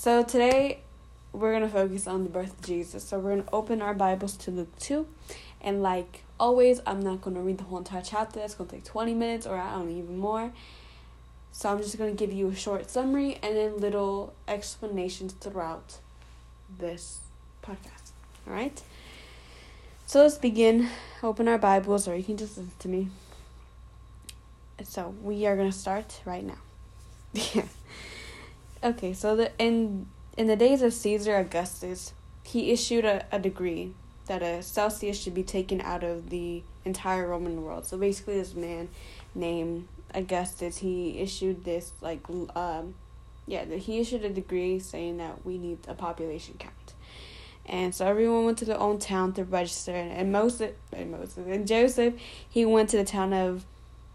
So today we're going to focus on the birth of Jesus. So we're going to open our Bibles to Luke 2. And like always, I'm not going to read the whole entire chapter. It's going to take 20 minutes or I don't know, even more. So I'm just going to give you a short summary and then little explanations throughout this podcast. All right? So let's begin. Open our Bibles or you can just listen to me. So we are going to start right now. Yeah. Okay, so the in in the days of Caesar Augustus, he issued a, a decree that a census should be taken out of the entire Roman world. So basically, this man named Augustus, he issued this like um, yeah, he issued a decree saying that we need a population count. And so everyone went to their own town to register. And Moses, and Moses and Joseph, he went to the town of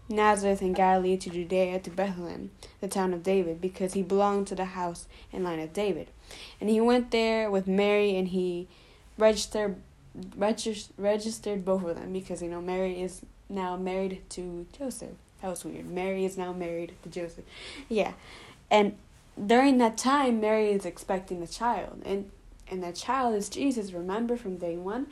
Nazareth and Galilee to Judea to Bethlehem, the town of David, because he belonged to the house and line of David. And he went there with Mary and he registered regist- registered both of them because you know Mary is now married to Joseph. That was weird. Mary is now married to Joseph. Yeah. And during that time Mary is expecting a child and and that child is Jesus, remember from day 1.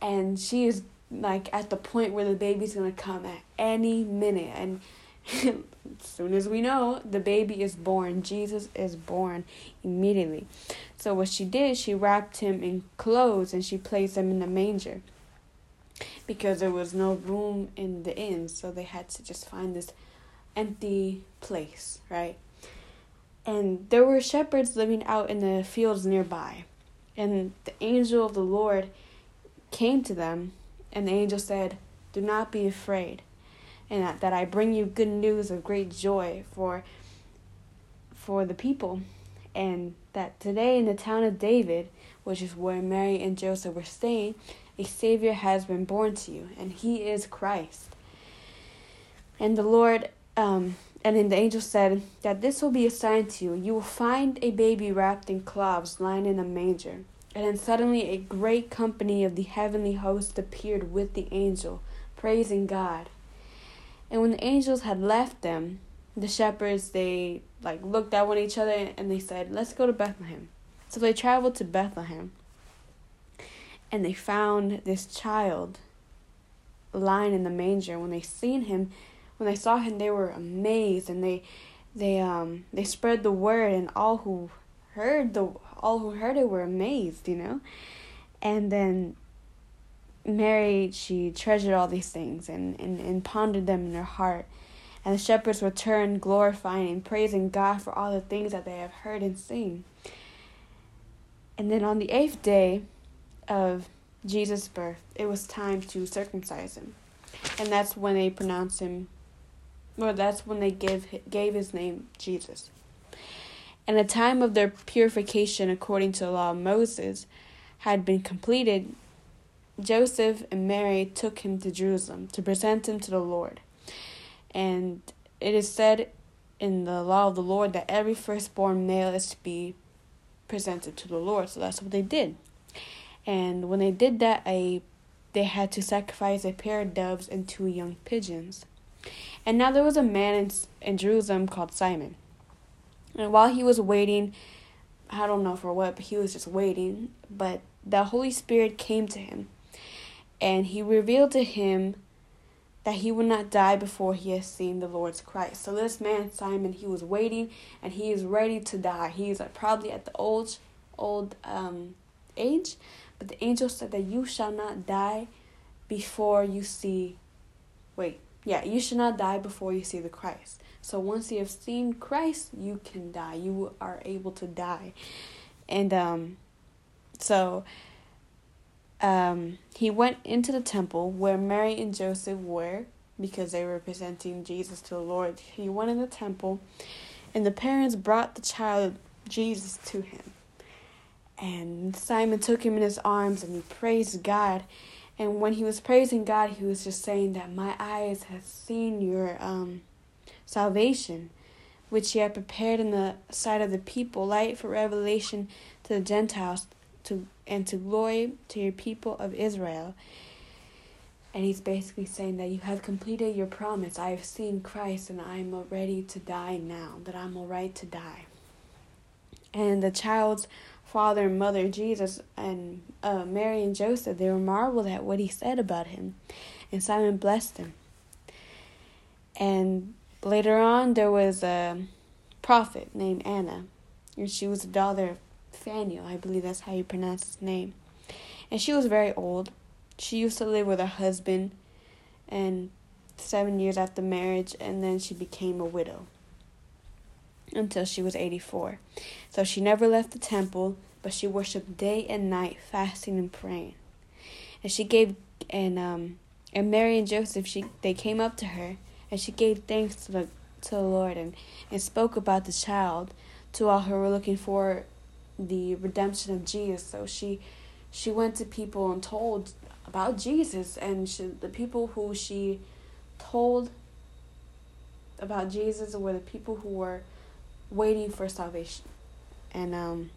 And she is like at the point where the baby's gonna come at any minute. And as soon as we know the baby is born. Jesus is born immediately. So what she did she wrapped him in clothes and she placed him in the manger because there was no room in the inn. So they had to just find this empty place right? And there were shepherds living out in the fields nearby. And the angel of the lord came to them and the angel said, Do not be afraid, and that, that I bring you good news of great joy for for the people. And that today in the town of David, which is where Mary and Joseph were staying, a Savior has been born to you, and he is Christ. And the Lord, um, and then the angel said that this will be a sign to you. You will find a baby wrapped in cloths lying in a manger. And then suddenly a great company of the heavenly host appeared with the angel, praising God. And when the angels had left them, the shepherds they like looked at one each other and they said, "Let's go to Bethlehem." So they traveled to Bethlehem. And they found this child lying in the manger. When they seen him, when they saw him, they were amazed and they they um they spread the word and all who heard the all who heard it were amazed, you know? And then Mary, she treasured all these things and, and, and pondered them in her heart. And the shepherds returned, glorifying and praising God for all the things that they have heard and seen. And then on the eighth day of Jesus' birth, it was time to circumcise him. And that's when they pronounced him, or that's when they gave, gave his name Jesus. And the time of their purification according to the law of Moses had been completed, Joseph and Mary took him to Jerusalem to present him to the Lord. And it is said in the law of the Lord that every firstborn male is to be presented to the Lord. So that's what they did. And when they did that, a they had to sacrifice a pair of doves and two young pigeons. And now there was a man in, in Jerusalem called Simon and while he was waiting, I don't know for what, but he was just waiting. But the Holy Spirit came to him, and he revealed to him that he would not die before he has seen the Lord's Christ. So this man Simon, he was waiting, and he is ready to die. He is probably at the old, old um, age, but the angel said that you shall not die before you see. Wait, yeah, you should not die before you see the Christ. So once you have seen Christ, you can die. You are able to die. And um so um he went into the temple where Mary and Joseph were because they were presenting Jesus to the Lord. He went in the temple and the parents brought the child Jesus to him. And Simon took him in his arms and he praised God. And when he was praising God, he was just saying that my eyes have seen your um salvation, which ye have prepared in the sight of the people, light for revelation to the Gentiles, to and to glory to your people of Israel. And he's basically saying that you have completed your promise. I have seen Christ and I am ready to die now, that I'm all right to die. And the child's father and mother, Jesus, and uh, Mary and Joseph, they were marveled at what he said about him. And Simon blessed him. And later on, there was a prophet named Anna, and she was the daughter of Phanuel. I believe that's how you pronounce his name. And she was very old. She used to live with her husband, and seven years after marriage, and then she became a widow until she was 84. So she never left the temple, but she worshiped day and night, fasting and praying. And she gave and um and Mary and Joseph she they came up to her and she gave thanks to the to the Lord and, and spoke about the child to all who were looking for the redemption of Jesus. So she she went to people and told about Jesus and she, the people who she told about Jesus were the people who were waiting for salvation. And um,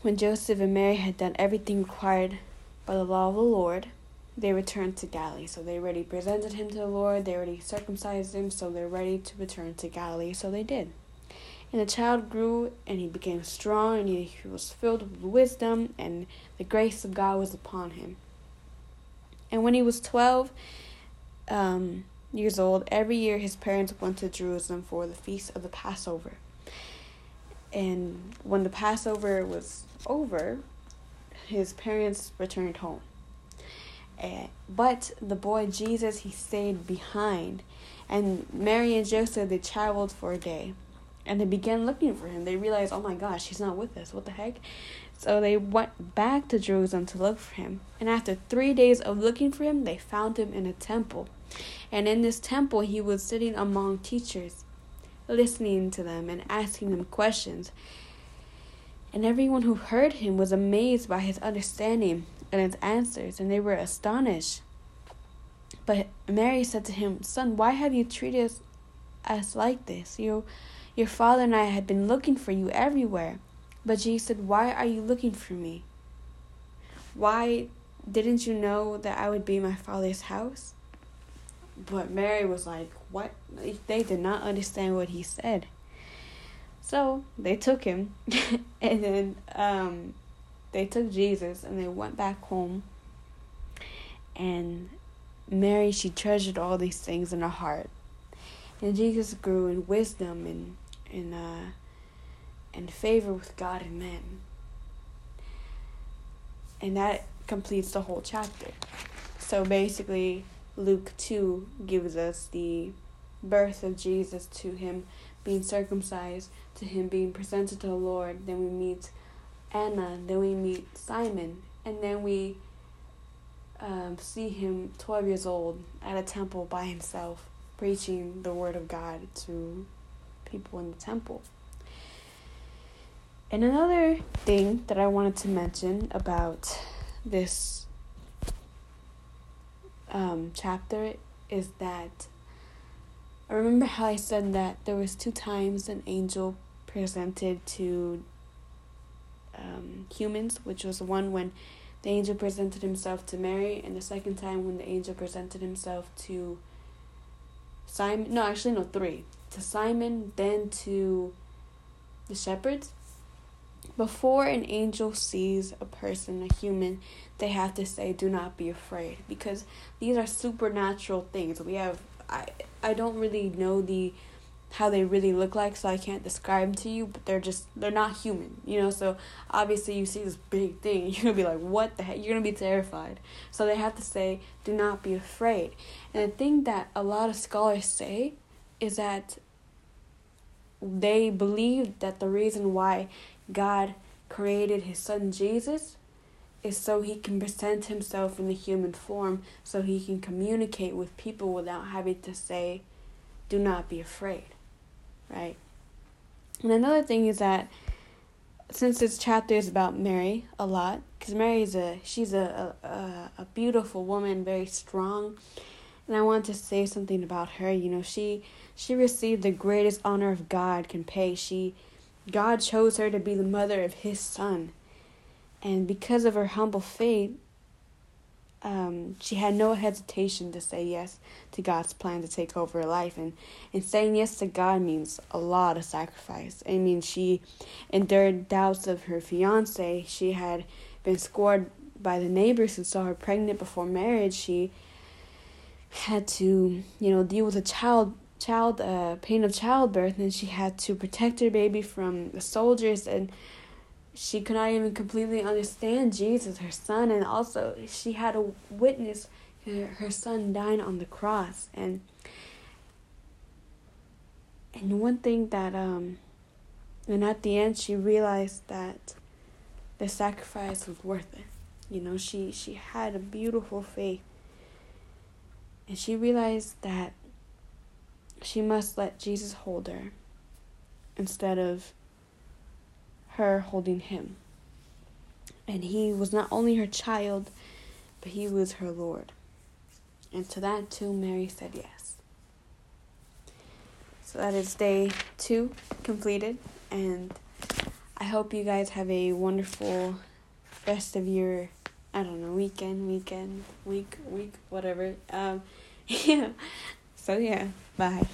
when Joseph and Mary had done everything required by the law of the Lord, they returned to Galilee. So they already presented him to the Lord, they already circumcised him, so they're ready to return to Galilee. So they did. And the child grew and he became strong and he was filled with wisdom and the grace of God was upon him. And when he was 12 um, years old, every year his parents went to Jerusalem for the feast of the Passover. And when the Passover was over, his parents returned home. Uh, but the boy Jesus, he stayed behind. And Mary and Joseph, they traveled for a day. And they began looking for him. They realized, oh my gosh, he's not with us. What the heck? So they went back to Jerusalem to look for him. And after three days of looking for him, they found him in a temple. And in this temple, he was sitting among teachers, listening to them and asking them questions. And everyone who heard him was amazed by his understanding and his answers, and they were astonished. But Mary said to him, Son, why have you treated us like this? You, your father and I had been looking for you everywhere. But Jesus said, Why are you looking for me? Why didn't you know that I would be in my father's house? But Mary was like, What? They did not understand what he said. So they took him, and then um, they took Jesus and they went back home. And Mary, she treasured all these things in her heart. And Jesus grew in wisdom and in uh, and favor with God and men. And that completes the whole chapter. So basically, Luke 2 gives us the birth of Jesus to him being circumcised, to him being presented to the Lord. Then we meet Anna, then we meet Simon, and then we um, see him 12 years old at a temple by himself, preaching the word of God to people in the temple. And another thing that I wanted to mention about this um, chapter is that I remember how I said that there was two times an angel presented to um, humans, which was one when the angel presented himself to Mary, and the second time when the angel presented himself to Simon. No, actually, no, three. To Simon, then to the shepherds. Before an angel sees a person, a human, they have to say, "Do not be afraid," because these are supernatural things. We have I I don't really know the how they really look like so I can't describe to you but they're just they're not human you know? So obviously you see this big thing you're gonna be like what the heck? You're gonna be terrified. So they have to say do not be afraid. And the thing that a lot of scholars say is that they believe that the reason why God created his son Jesus is so he can present himself in the human form so he can communicate with people without having to say do not be afraid right? And another thing is that since this chapter is about mary a lot because mary is a she's a, a a beautiful woman very strong. And i want to say something about her you know she she received the greatest honor of god can pay she god chose her to be the mother of his son. And because of her humble faith, um, she had no hesitation to say yes to God's plan to take over her life. And, and saying yes to God means a lot of sacrifice. I mean, she endured doubts of her fiance. She had been scored by the neighbors who saw her pregnant before marriage. She had to, you know, deal with a child child uh, pain of childbirth and she had to protect her baby from the soldiers and she could not even completely understand Jesus, her son, and also she had to witness her, her son dying on the cross. And and one thing that um and at the end she realized that the sacrifice was worth it. You know, she she had a beautiful faith. And she realized that she must let Jesus hold her instead of her holding him. And he was not only her child, but he was her Lord. And to that too, Mary said yes. So that is day two completed. And I hope you guys have a wonderful rest of your, I don't know, weekend, weekend, week, week, whatever. Um, yeah. So yeah, bye.